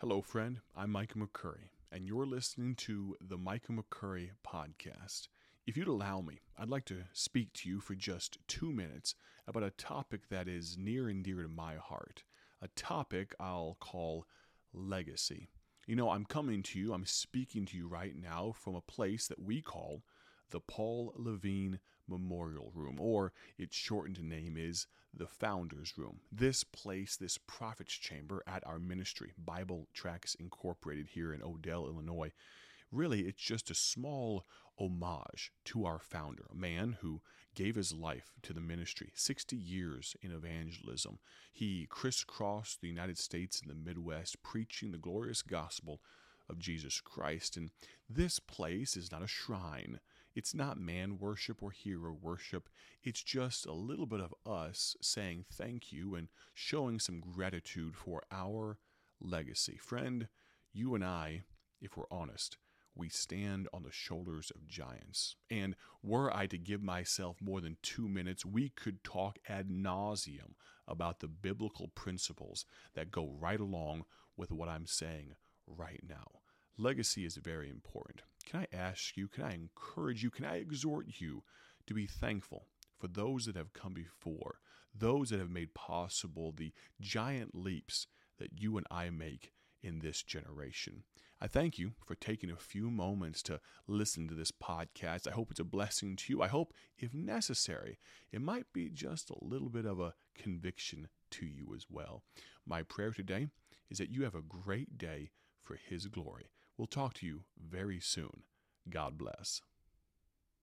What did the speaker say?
Hello, friend. I'm Micah McCurry, and you're listening to the Micah McCurry Podcast. If you'd allow me, I'd like to speak to you for just two minutes about a topic that is near and dear to my heart, a topic I'll call legacy. You know, I'm coming to you, I'm speaking to you right now from a place that we call the Paul Levine Memorial Room, or its shortened name is the Founders Room. This place, this prophet's chamber at our ministry, Bible Tracts Incorporated here in Odell, Illinois, really it's just a small homage to our founder, a man who gave his life to the ministry, 60 years in evangelism. He crisscrossed the United States and the Midwest preaching the glorious gospel of Jesus Christ. And this place is not a shrine. It's not man worship or hero worship. It's just a little bit of us saying thank you and showing some gratitude for our legacy. Friend, you and I, if we're honest, we stand on the shoulders of giants. And were I to give myself more than two minutes, we could talk ad nauseum about the biblical principles that go right along with what I'm saying right now. Legacy is very important. Can I ask you, can I encourage you, can I exhort you to be thankful for those that have come before, those that have made possible the giant leaps that you and I make in this generation. I thank you for taking a few moments to listen to this podcast. I hope it's a blessing to you. I hope, if necessary, it might be just a little bit of a conviction to you as well. My prayer today is that you have a great day for His glory. We'll talk to you very soon. God bless.